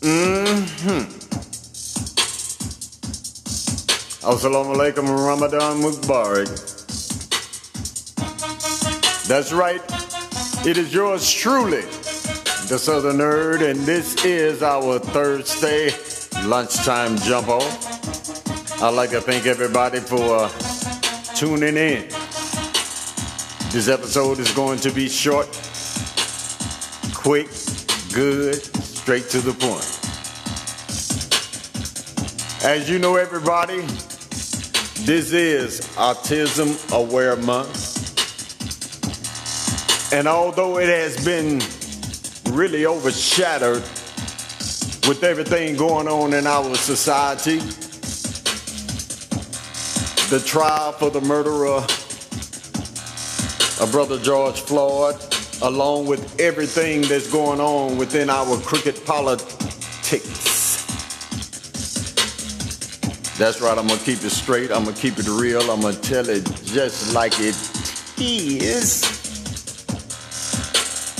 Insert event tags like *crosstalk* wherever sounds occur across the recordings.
Mm-hmm. Assalamu alaikum Ramadan Mubarak. That's right. It is yours truly, the Southern Nerd, and this is our Thursday lunchtime jump off. I'd like to thank everybody for uh, tuning in. This episode is going to be short, quick, good, straight to the point. As you know, everybody, this is Autism Aware Month. And although it has been really overshadowed with everything going on in our society, the trial for the murderer of Brother George Floyd, along with everything that's going on within our cricket politics. That's right, I'm gonna keep it straight, I'm gonna keep it real, I'm gonna tell it just like it is.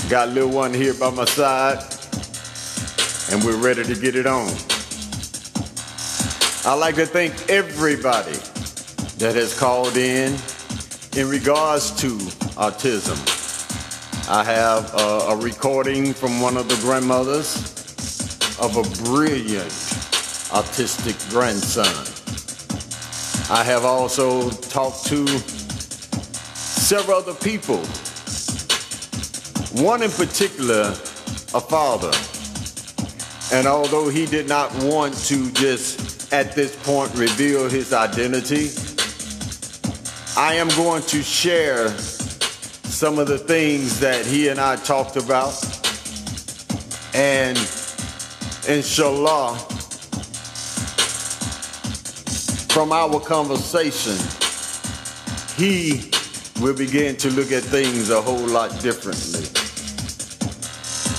Got little one here by my side, and we're ready to get it on. I'd like to thank everybody that has called in in regards to autism. I have a, a recording from one of the grandmothers of a brilliant autistic grandson. I have also talked to several other people. One in particular, a father. And although he did not want to just at this point reveal his identity, I am going to share some of the things that he and I talked about. And inshallah, from our conversation, he will begin to look at things a whole lot differently.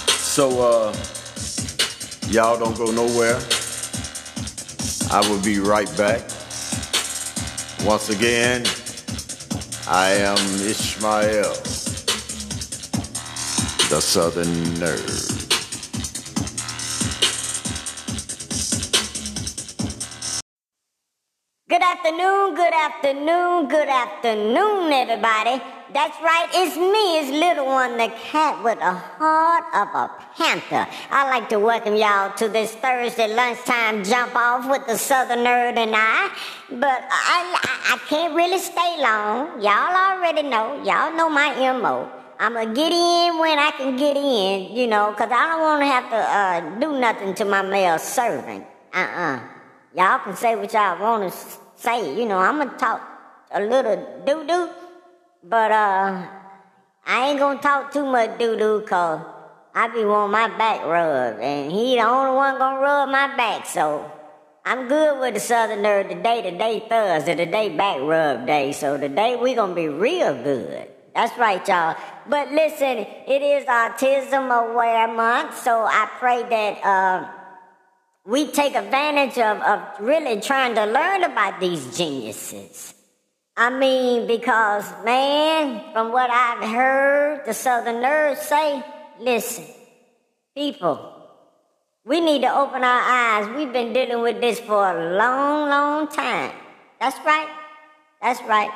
So, uh, y'all don't go nowhere. I will be right back. Once again, I am Ishmael, the Southern Nerd. Good afternoon, good afternoon, good afternoon, everybody. That's right, it's me, it's little one, the cat with a heart of a panther. I'd like to welcome y'all to this Thursday lunchtime jump off with the Southern Nerd and I. But I, I, I can't really stay long. Y'all already know, y'all know my MO. I'm gonna get in when I can get in, you know, cause I don't wanna have to uh, do nothing to my male servant. Uh-uh. Y'all can say what y'all wanna say, you know, I'm gonna talk a little doo-doo, but uh, I ain't gonna talk too much doo-doo cause I be wanting my back rubbed, and he the only one gonna rub my back, so I'm good with the Southern Nerd today, today Thursday, today back rub day, so today we gonna be real good. That's right, y'all. But listen, it is Autism Aware Month, so I pray that uh, we take advantage of, of really trying to learn about these geniuses. I mean, because, man, from what I've heard the Southern Nerds say, listen, people, we need to open our eyes. We've been dealing with this for a long, long time. That's right. That's right.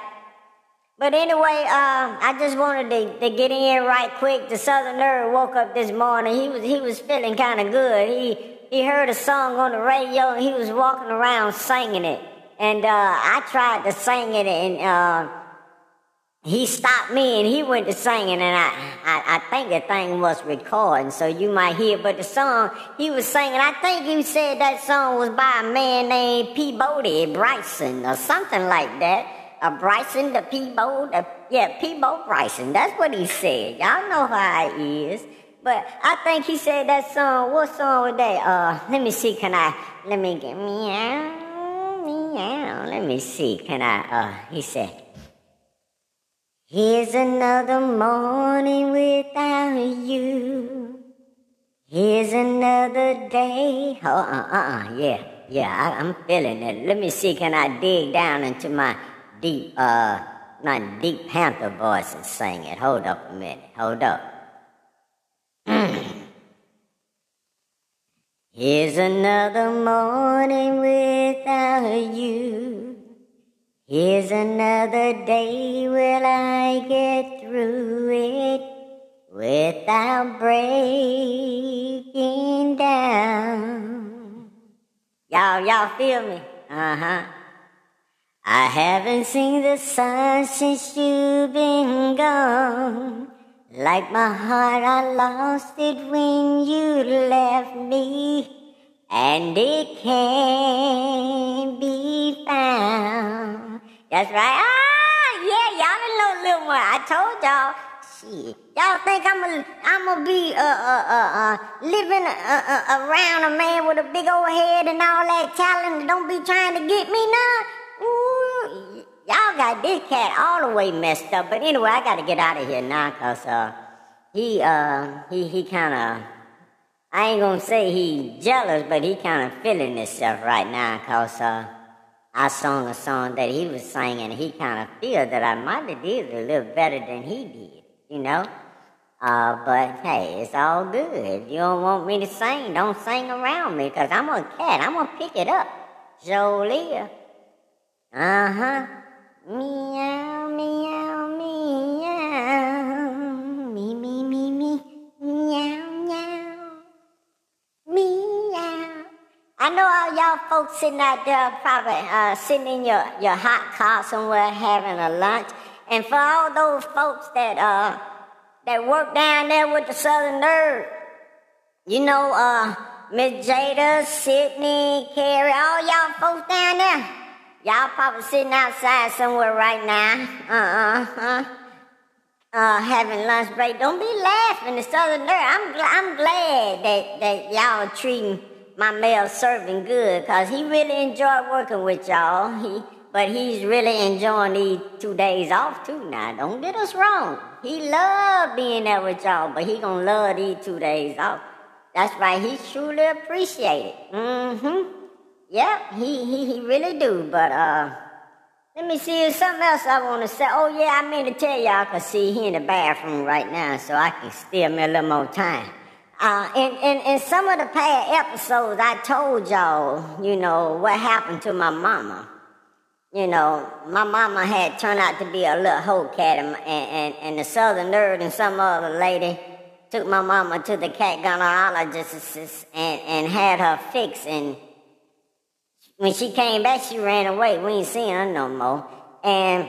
But anyway, uh, I just wanted to, to get in right quick. The Southern Nerd woke up this morning. He was he was feeling kind of good. He he heard a song on the radio and he was walking around singing it. And uh, I tried to sing it and uh, he stopped me and he went to singing and I, I, I think the thing was recording so you might hear. But the song he was singing, I think he said that song was by a man named P. Peabody Bryson or something like that. A Bryson, the Peabo, the, yeah, Peabo Bryson. That's what he said. Y'all know how it is. But I think he said that song. What song was that? Uh, let me see. Can I? Let me get meow, meow. Let me see. Can I? Uh, he said. Here's another morning without you. Here's another day. Oh, uh, uh, uh, yeah, yeah. I, I'm feeling it. Let me see. Can I dig down into my deep, uh, not deep panther voice and sing it? Hold up a minute. Hold up. *clears throat* Here's another morning without you. Here's another day. Will I get through it without breaking down? Y'all, y'all feel me? Uh huh. I haven't seen the sun since you've been gone. Like my heart, I lost it when you left me, and it can't be found. That's right. Ah, yeah, y'all didn't know a little more. I told y'all. Shit, y'all think I'm gonna I'm gonna be uh uh uh, uh living uh, uh, around a man with a big old head and all that talent? Don't be trying to get me now. Ooh, y'all got this cat all the way messed up. But anyway, I gotta get out of here now, cause uh, he uh, he he kind of, I ain't gonna say he jealous, but he kind of feeling himself right now, cause uh, I sung a song that he was singing, and he kind of feel that I might have did a little better than he did, you know. Uh, but hey, it's all good. If you don't want me to sing, don't sing around me, cause I'm a cat. I'm gonna pick it up. Jolie. Uh huh. Meow, meow, meow. Me, me, me, me. Meow, meow. Meow. I know all y'all folks sitting out there probably uh, sitting in your, your hot car somewhere having a lunch. And for all those folks that uh, that work down there with the Southern Nerd, you know, uh, Miss Jada, Sydney, Carrie, all y'all folks down there. Y'all probably sitting outside somewhere right now, uh-uh, uh, uh, having lunch break. Don't be laughing, the Southern Nerd. I'm, I'm glad that, that y'all are treating my male servant good, because he really enjoyed working with y'all. He, but he's really enjoying these two days off too now. Don't get us wrong. He loved being there with y'all, but he gonna love these two days off. That's right, he truly appreciate it. Mm-hmm. Yep, he, he, he really do. But uh, let me see, there's something else I want to say. Oh, yeah, I mean to tell y'all, because see, he in the bathroom right now, so I can steal me a little more time. Uh, in, in, in some of the past episodes, I told y'all, you know, what happened to my mama. You know, my mama had turned out to be a little hoe cat, and, and, and the Southern Nerd and some other lady took my mama to the cat gynecologist and, and had her fixed and when she came back, she ran away. We ain't seen her no more. And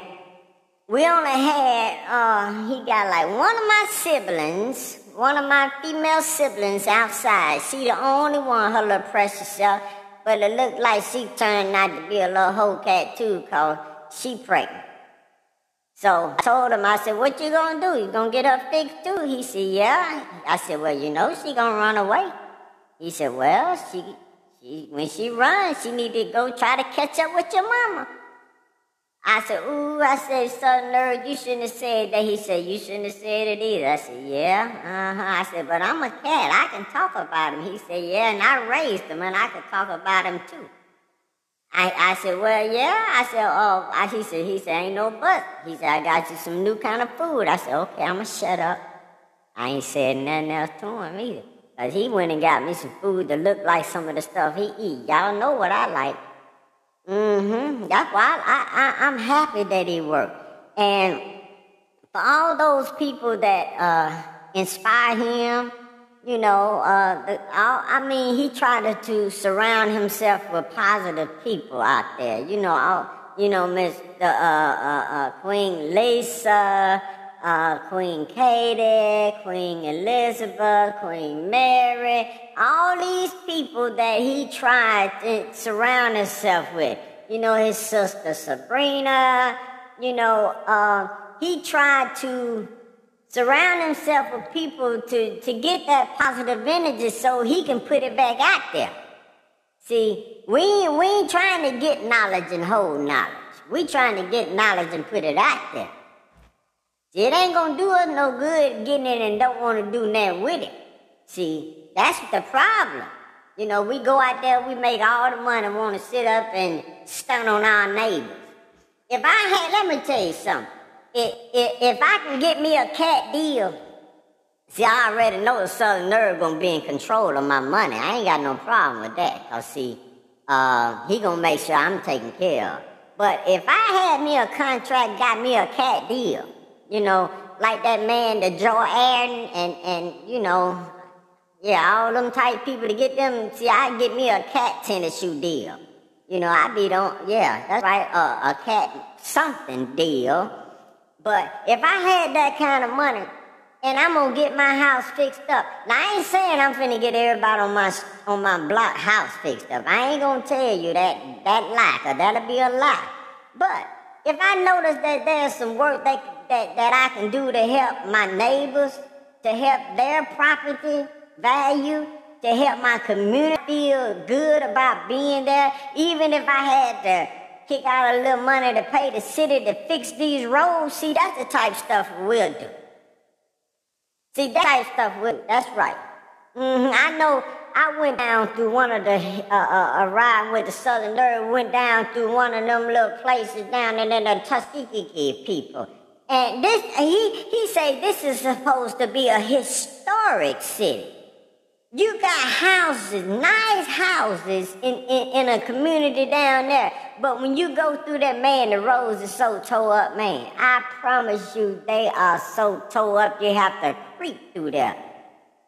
we only had, uh, he got like one of my siblings, one of my female siblings outside. She the only one, her little precious self. But it looked like she turned out to be a little hoe cat too, cause she pregnant. So I told him, I said, what you gonna do? You gonna get her fixed too? He said, yeah. I said, well, you know she gonna run away. He said, well, she she, when she runs, she need to go try to catch up with your mama. I said, ooh, I said, son, nerd, you shouldn't have said that. He said, you shouldn't have said it either. I said, yeah, uh-huh. I said, but I'm a cat. I can talk about him. He said, yeah, and I raised him, and I could talk about him too. I, I said, well, yeah. I said, oh, I, he said, he said, ain't no but. He said, I got you some new kind of food. I said, okay, I'm going to shut up. I ain't said nothing else to him either. Cause he went and got me some food that looked like some of the stuff he eat. Y'all know what I like. Mm-hmm. That's why I, I, I, am happy that he worked. And for all those people that uh, inspire him, you know, uh, the, I mean, he tried to, to, surround himself with positive people out there. You know, all, you know, Miss uh, uh, uh, Queen Lisa, uh, Queen Katie, Queen Elizabeth, Queen Mary, all these people that he tried to surround himself with. You know, his sister Sabrina, you know, uh, he tried to surround himself with people to, to get that positive energy so he can put it back out there. See, we, we ain't trying to get knowledge and hold knowledge. We trying to get knowledge and put it out there. It ain't gonna do us no good getting it and don't want to do nothing with it. See, that's the problem. You know, we go out there, we make all the money, want to sit up and stun on our neighbors. If I had, let me tell you something. If, if, if I can get me a cat deal See, I already know the Southern Nerd gonna be in control of my money. I ain't got no problem with that. Cause see, uh, he gonna make sure I'm taken care of. But if I had me a contract, got me a cat deal, you know, like that man, the Joe Aaron, and and you know, yeah, all them type people to get them. See, I get me a cat tennis shoe deal. You know, I be on, yeah, that's right, uh, a cat something deal. But if I had that kind of money, and I'm gonna get my house fixed up. Now I ain't saying I'm finna get everybody on my on my block house fixed up. I ain't gonna tell you that that lie, cause that'll be a lie. But if I notice that there's some work that that, that I can do to help my neighbors, to help their property value, to help my community feel good about being there, even if I had to kick out a little money to pay the city to fix these roads, see that's the type of stuff we'll do. See, that type of stuff, with, that's right. Mm-hmm. I know I went down through one of the, uh, uh, a ride with the Southern Nerd, went down through one of them little places down there, the Tuskegee people. And this, he, he say this is supposed to be a historic city. You got houses, nice houses in, in, in, a community down there. But when you go through that, man, the roads are so tore up, man. I promise you, they are so tore up, you have to creep through there.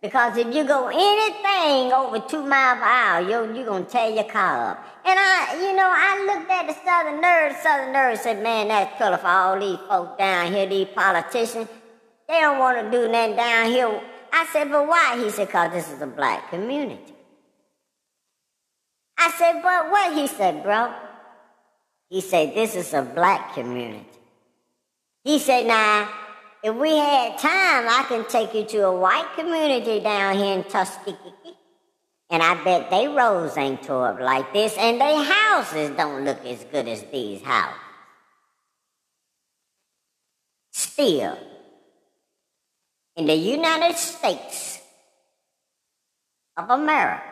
Because if you go anything over two miles per hour, you're, you're going to tear your car up. And I, you know, I looked at the Southern Nerd. Southern Nerd said, man, that's for all these folks down here, these politicians. They don't want to do nothing down here I said, but why? He said, because this is a black community. I said, but what? He said, bro. He said, this is a black community. He said, now, if we had time, I can take you to a white community down here in Tuskegee. And I bet they roads ain't tore up like this, and their houses don't look as good as these houses. Still, in the United States of America,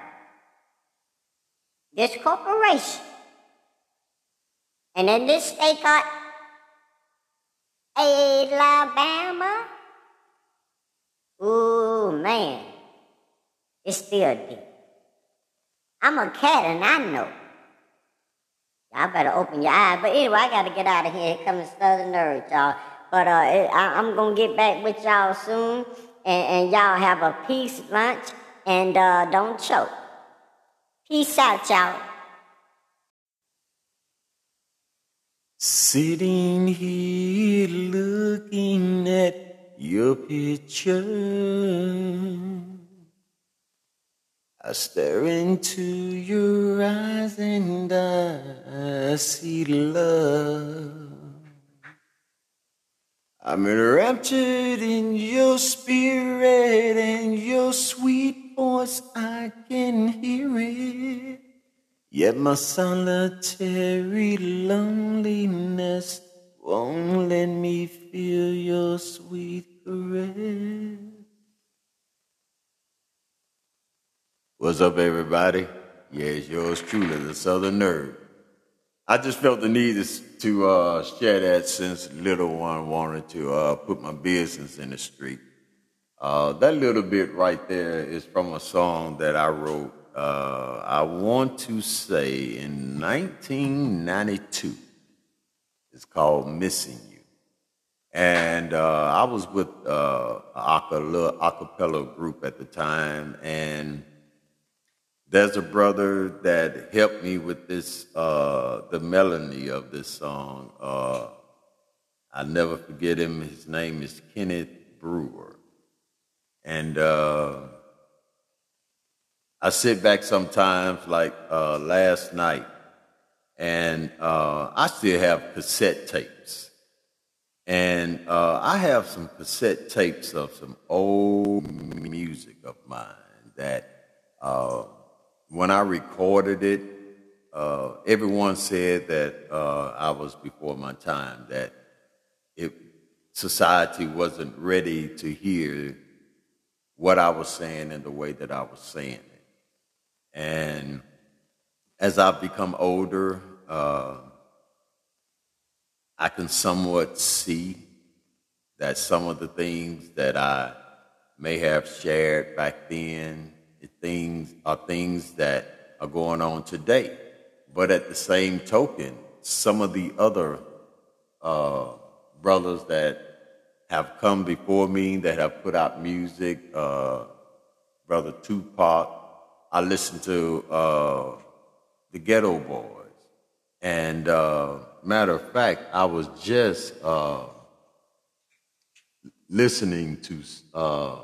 this corporation, and in this state called Alabama, ooh man, it's still deep. I'm a cat and I know. Y'all better open your eyes. But anyway, I gotta get out of here. Here comes Southern Nerd, y'all. But uh, I, am going to get back with y'all soon. And, and y'all have a peace lunch. And uh, don't choke. Peace out, y'all. Sitting here looking at your picture, I stare into your eyes and I see love. I'm enraptured in your spirit and your sweet voice, I can hear it. Yet my solitary loneliness won't let me feel your sweet caress. What's up, everybody? Yeah, it's yours truly, the Southern Nerd. I just felt the need to uh, share that since little one wanted to uh, put my business in the street. Uh, that little bit right there is from a song that I wrote. Uh, I want to say in 1992. It's called "Missing You," and uh, I was with uh, a acapella group at the time, and there's a brother that helped me with this, uh, the melody of this song. Uh, I never forget him. His name is Kenneth Brewer. And uh, I sit back sometimes, like uh, last night, and uh, I still have cassette tapes. And uh, I have some cassette tapes of some old music of mine that when I recorded it, uh, everyone said that uh, I was before my time, that it, society wasn't ready to hear what I was saying in the way that I was saying it. And as I've become older, uh, I can somewhat see that some of the things that I may have shared back then things are things that are going on today. But at the same token, some of the other uh, brothers that have come before me that have put out music, uh, Brother Tupac, I listened to uh, the Geto Boys. And uh, matter of fact, I was just uh, listening to uh,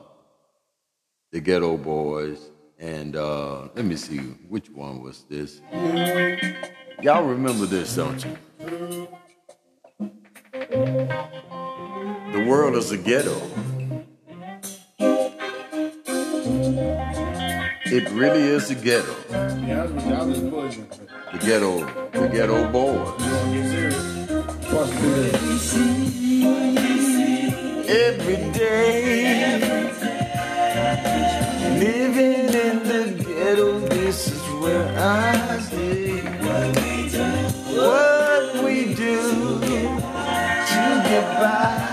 the Geto Boys, and uh, let me see which one was this. Y'all remember this, don't you? The world is a ghetto. It really is the ghetto. Yeah, I was, pushing. The ghetto, the ghetto boy. Every day, living in the ghetto, this is where I stay. What we do to get by.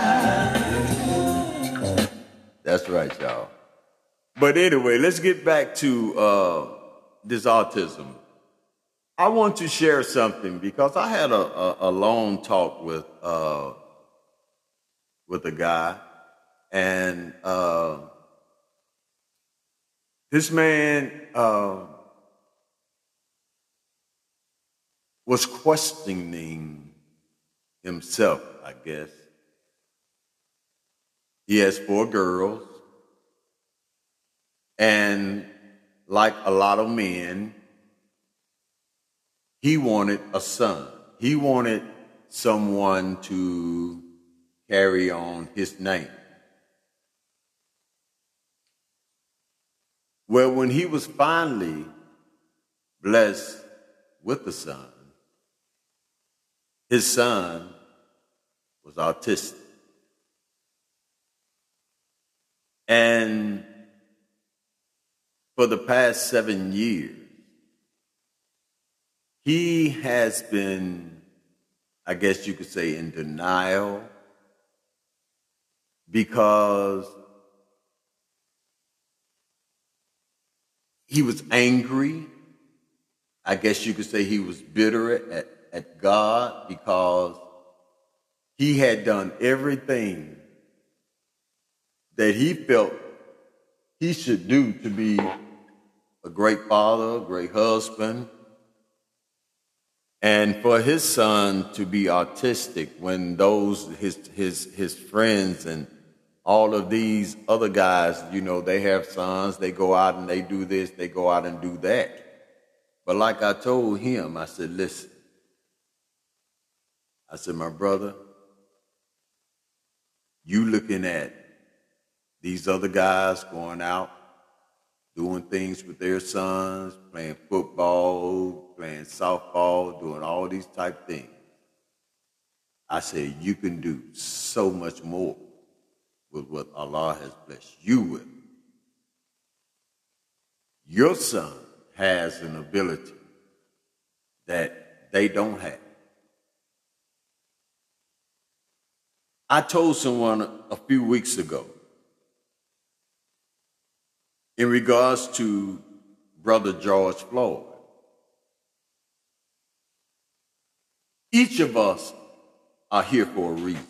That's right, y'all. But anyway, let's get back to uh, this autism. I want to share something because I had a, a, a long talk with uh, with a guy, and uh, this man uh, was questioning himself, I guess. He has four girls. And like a lot of men, he wanted a son. He wanted someone to carry on his name. Well, when he was finally blessed with a son, his son was autistic. And for the past seven years, he has been, I guess you could say, in denial because he was angry. I guess you could say he was bitter at, at God because he had done everything that he felt he should do to be a great father, a great husband, and for his son to be autistic when those his his his friends and all of these other guys, you know, they have sons, they go out and they do this, they go out and do that. But like I told him, I said, listen, I said, my brother, you looking at these other guys going out, doing things with their sons, playing football, playing softball, doing all these type things. I said, you can do so much more with what Allah has blessed you with. Your son has an ability that they don't have. I told someone a few weeks ago in regards to Brother George Floyd. Each of us are here for a reason.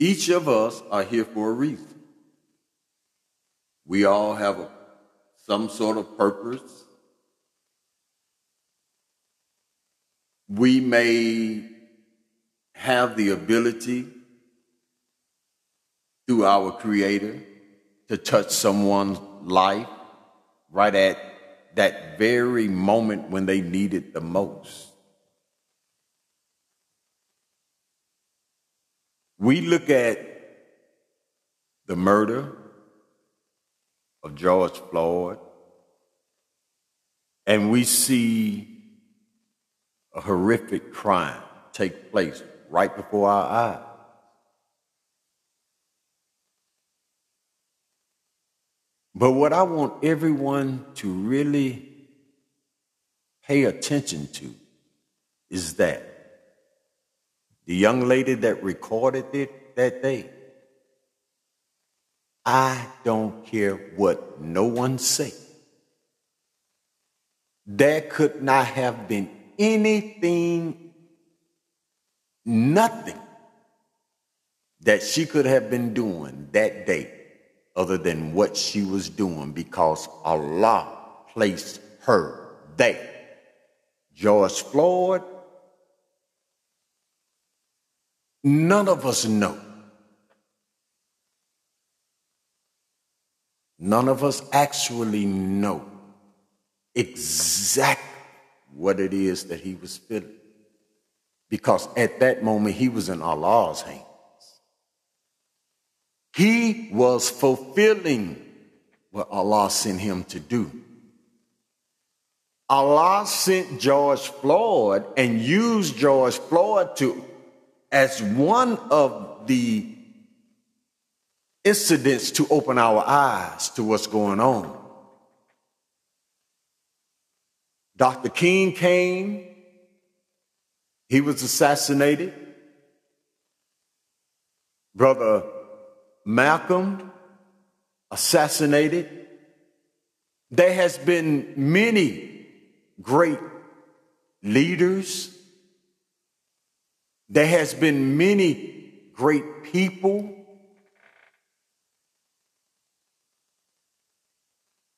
Each of us are here for a reason. We all have a, some sort of purpose. We may have the ability through our Creator to touch someone's life right at that very moment when they need it the most. We look at the murder of George Floyd and we see a horrific crime take place right before our eyes. But what I want everyone to really pay attention to is that the young lady that recorded it that day, I don't care what no one say. There could not have been anything, nothing that she could have been doing that day other than what she was doing because Allah placed her there. George Floyd, none of us know. None of us actually know exactly what it is that he was feeling. Because at that moment, he was in Allah's hands. He was fulfilling what Allah sent him to do. Allah sent George Floyd and used George Floyd to as one of the incidents to open our eyes to what's going on. Dr. King came, he was assassinated. Brother Malcolm assassinated. There has been many great leaders. There has been many great people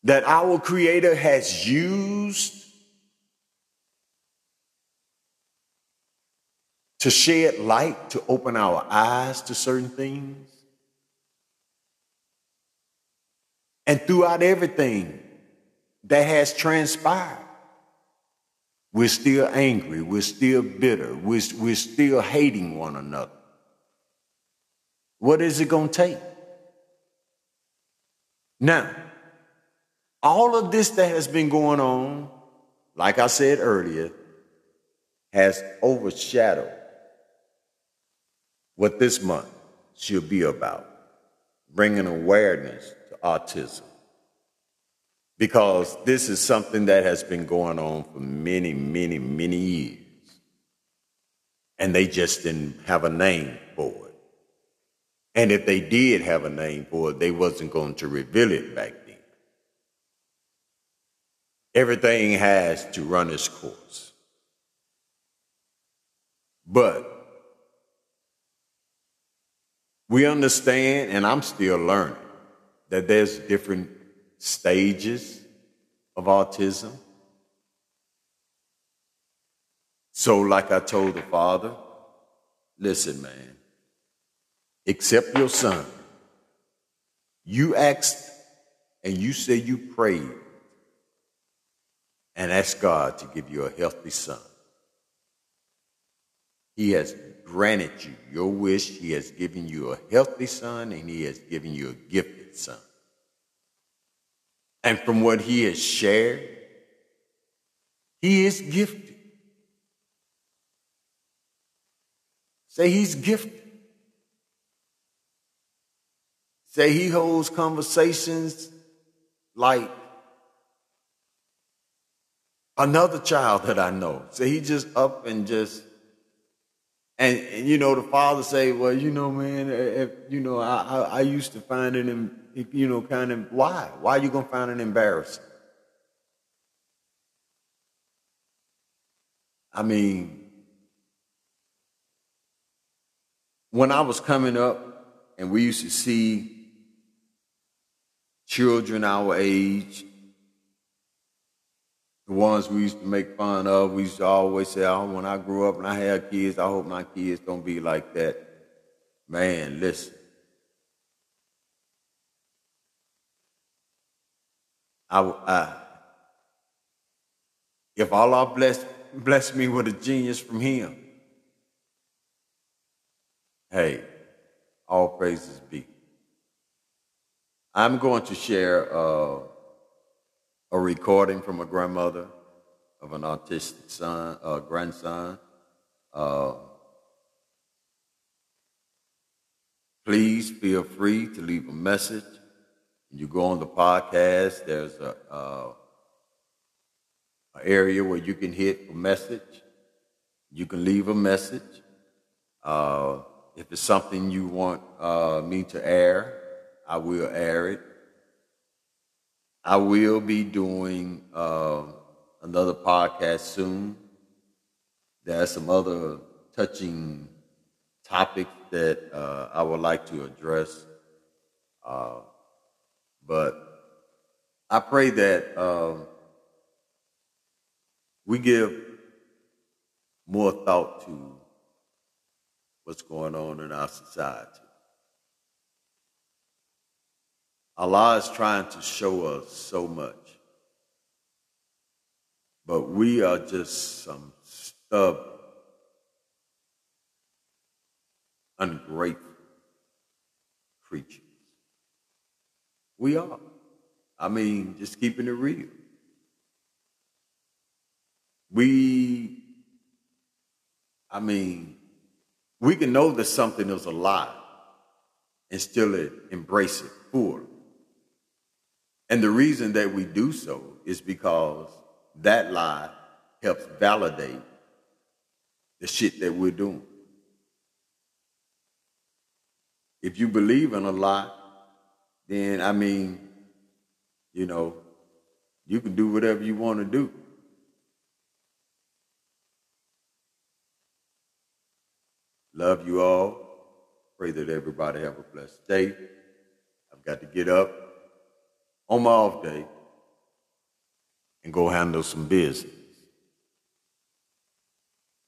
that our creator has used to shed light, to open our eyes to certain things. And throughout everything that has transpired, we're still angry, we're still bitter, we're, we're still hating one another. What is it going to take? Now, all of this that has been going on, like I said earlier, has overshadowed what this month should be about bringing awareness autism. Because this is something that has been going on for many, many, many years. And they just didn't have a name for it. And if they did have a name for it, they wasn't going to reveal it back then. Everything has to run its course. But we understand, and I'm still learning that there's different stages of autism. So, like I told the father, listen, man, accept your son. You asked and you say you prayed and asked God to give you a healthy son. He has granted you your wish. He has given you a healthy son and he has given you a gifted son. And from what he has shared, he is gifted. Say he's gifted. Say he holds conversations like another child that I know. Say he just up and just and, and, you know the father say, well, you know, man, if you know, I, I, I used to find in you know, kind of why? Why are you gonna find it embarrassing? I mean, when I was coming up and we used to see children our age, the ones we used to make fun of, we used to always say, oh, when I grow up and I have kids, I hope my kids don't be like that. Man, listen. I, I, if Allah bless, bless me with a genius from Him, hey, all praises be. I'm going to share uh, a recording from a grandmother of an autistic son, uh, grandson. Uh, please feel free to leave a message you go on the podcast, there's a, uh, area where you can hit a message. You can leave a message. Uh, if it's something you want uh, me to air, I will air it. I will be doing uh, another podcast soon. There are some other touching topics that uh, I would like to address. But I pray that uh, we give more thought to what's going on in our society. Allah is trying to show us so much. But we are just some stubborn, ungrateful creatures. We are. I mean, just keeping it real. We, I mean, we can know that something is a lie and still embrace it fully. And the reason that we do so is because that lie helps validate the shit that we're doing. If you believe in a lie, then I mean, you know, you can do whatever you want to do. Love you all. Pray that everybody have a blessed day. I've got to get up on my off day and go handle some business.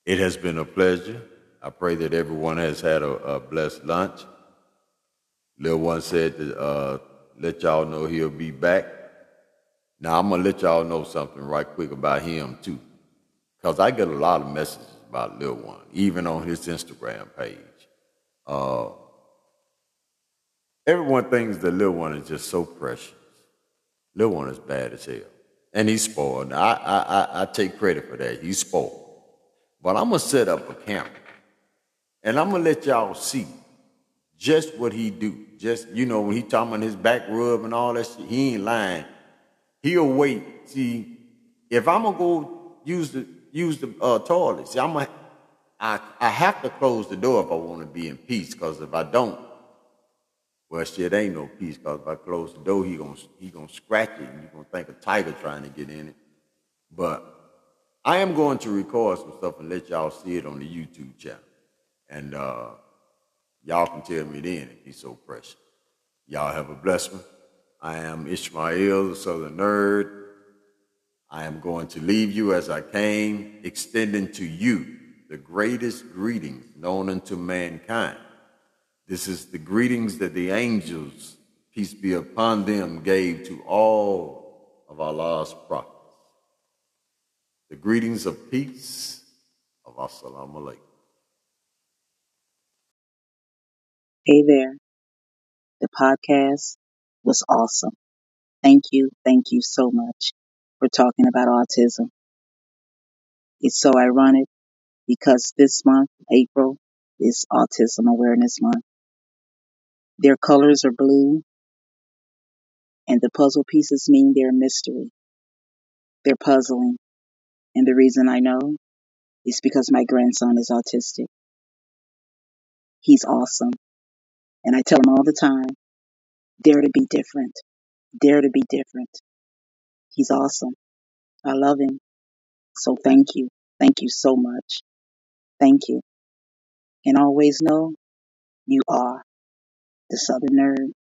It has been a pleasure. I pray that everyone has had a, a blessed lunch. Lil one said to uh, let y'all know he'll be back. Now I'm gonna let y'all know something right quick about him too, because I get a lot of messages about Lil one, even on his Instagram page. Uh, everyone thinks that Lil one is just so precious. Lil one is bad as hell, and he's spoiled. I, I, I, I take credit for that. He's spoiled. But I'm gonna set up a camera, and I'm gonna let y'all see just what he do. Just you know, when he talking about his back rub and all that shit, he ain't lying. He'll wait. See, if I'm gonna go use the use the uh, toilet, see, I'm gonna, I I have to close the door if I want to be in peace. Because if I don't, well, shit ain't no peace. Because if I close the door, he gonna he gonna scratch it, and you gonna think a tiger trying to get in it. But I am going to record some stuff and let y'all see it on the YouTube channel, and. uh Y'all can tell me then if he's so precious. Y'all have a blessed one. I am Ishmael, the Southern Nerd. I am going to leave you as I came, extending to you the greatest greetings known unto mankind. This is the greetings that the angels, peace be upon them, gave to all of Allah's prophets. The greetings of peace of Assalamu alaikum. Hey there. The podcast was awesome. Thank you. Thank you so much for talking about autism. It's so ironic because this month, April, is Autism Awareness Month. Their colors are blue and the puzzle pieces mean they're a mystery. They're puzzling. And the reason I know is because my grandson is autistic. He's awesome. And I tell him all the time, dare to be different. Dare to be different. He's awesome. I love him. So thank you. Thank you so much. Thank you. And always know you are the Southern Nerd.